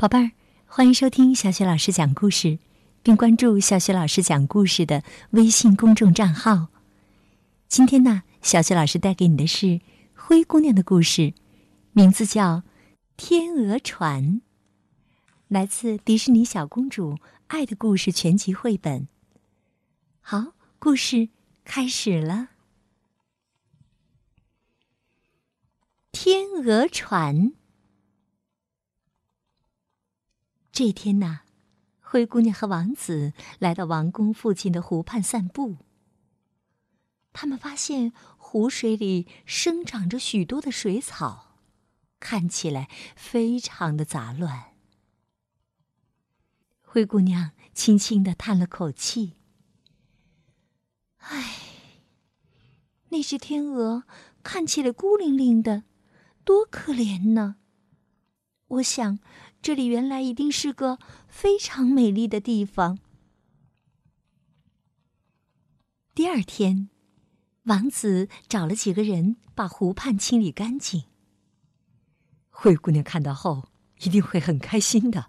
宝贝儿，欢迎收听小雪老师讲故事，并关注小雪老师讲故事的微信公众账号。今天呢，小雪老师带给你的是灰姑娘的故事，名字叫《天鹅船》，来自迪士尼小公主爱的故事全集绘本。好，故事开始了，《天鹅船》。这天呐，灰姑娘和王子来到王宫附近的湖畔散步。他们发现湖水里生长着许多的水草，看起来非常的杂乱。灰姑娘轻轻的叹了口气：“唉，那只天鹅看起来孤零零的，多可怜呢。我想。”这里原来一定是个非常美丽的地方。第二天，王子找了几个人把湖畔清理干净。灰姑娘看到后一定会很开心的。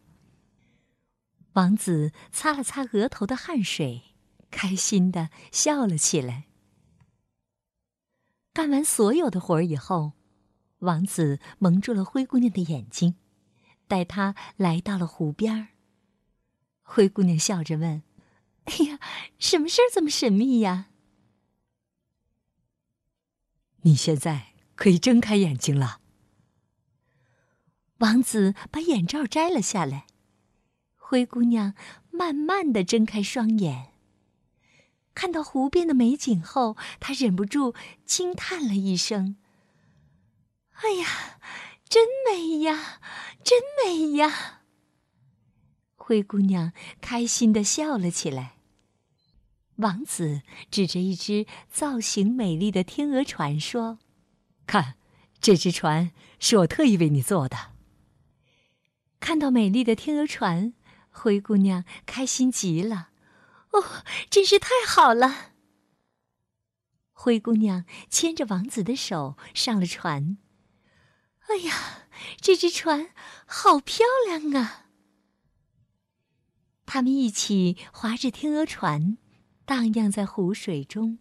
王子擦了擦额头的汗水，开心的笑了起来。干完所有的活儿以后，王子蒙住了灰姑娘的眼睛。带他来到了湖边儿。灰姑娘笑着问：“哎呀，什么事儿这么神秘呀？”你现在可以睁开眼睛了。王子把眼罩摘了下来。灰姑娘慢慢的睁开双眼，看到湖边的美景后，她忍不住惊叹了一声：“哎呀，真美呀！”真美呀！灰姑娘开心的笑了起来。王子指着一只造型美丽的天鹅船说：“看，这只船是我特意为你做的。”看到美丽的天鹅船，灰姑娘开心极了。哦，真是太好了！灰姑娘牵着王子的手上了船。哎呀，这只船好漂亮啊！他们一起划着天鹅船，荡漾在湖水中，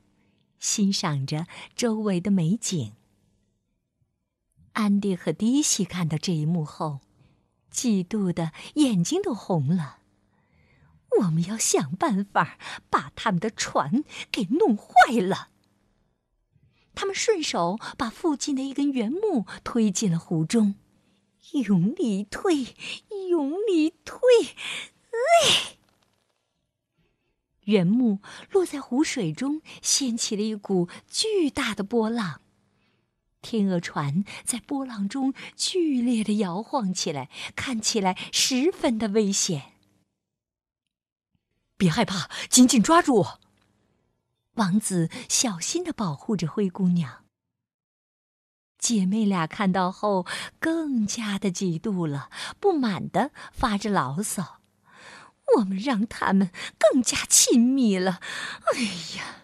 欣赏着周围的美景。安迪和迪西看到这一幕后，嫉妒的眼睛都红了。我们要想办法把他们的船给弄坏了。他们顺手把附近的一根圆木推进了湖中，用力推，用力推，哎！圆木落在湖水中，掀起了一股巨大的波浪。天鹅船在波浪中剧烈的摇晃起来，看起来十分的危险。别害怕，紧紧抓住我。王子小心的保护着灰姑娘。姐妹俩看到后，更加的嫉妒了，不满的发着牢骚：“我们让他们更加亲密了。”哎呀！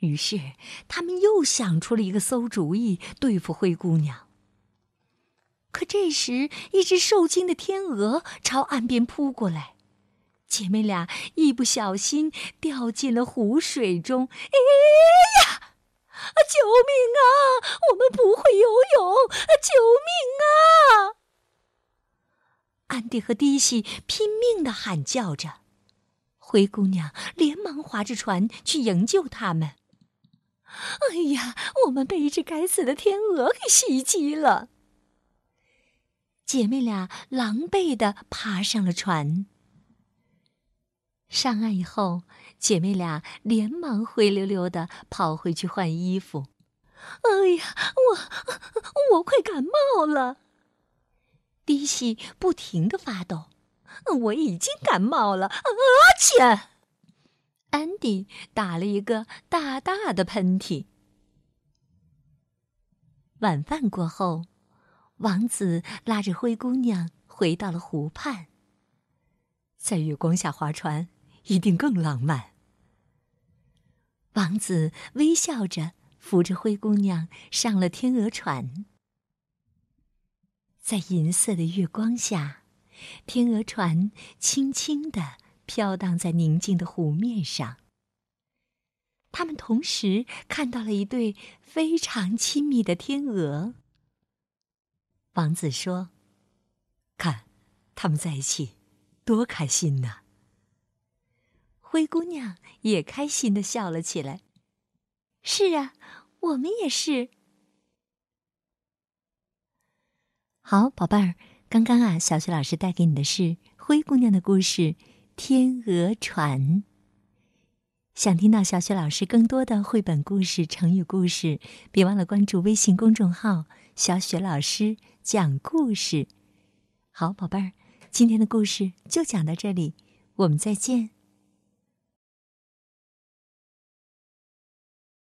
于是他们又想出了一个馊主意，对付灰姑娘。可这时，一只受惊的天鹅朝岸边扑过来。姐妹俩一不小心掉进了湖水中。哎呀！啊救命啊！我们不会游泳！啊救命啊！安迪和迪西拼命的喊叫着，灰姑娘连忙划着船去营救他们。哎呀！我们被一只该死的天鹅给袭击了！姐妹俩狼狈的爬上了船。上岸以后，姐妹俩连忙灰溜溜的跑回去换衣服。哎呀，我我快感冒了！迪西不停的发抖。我已经感冒了，而且，安迪打了一个大大的喷嚏。晚饭过后，王子拉着灰姑娘回到了湖畔，在月光下划船。一定更浪漫。王子微笑着扶着灰姑娘上了天鹅船。在银色的月光下，天鹅船轻轻地飘荡在宁静的湖面上。他们同时看到了一对非常亲密的天鹅。王子说：“看，他们在一起，多开心呐！”灰姑娘也开心的笑了起来。“是啊，我们也是。”好，宝贝儿，刚刚啊，小雪老师带给你的是灰姑娘的故事《天鹅船》。想听到小雪老师更多的绘本故事、成语故事，别忘了关注微信公众号“小雪老师讲故事”。好，宝贝儿，今天的故事就讲到这里，我们再见。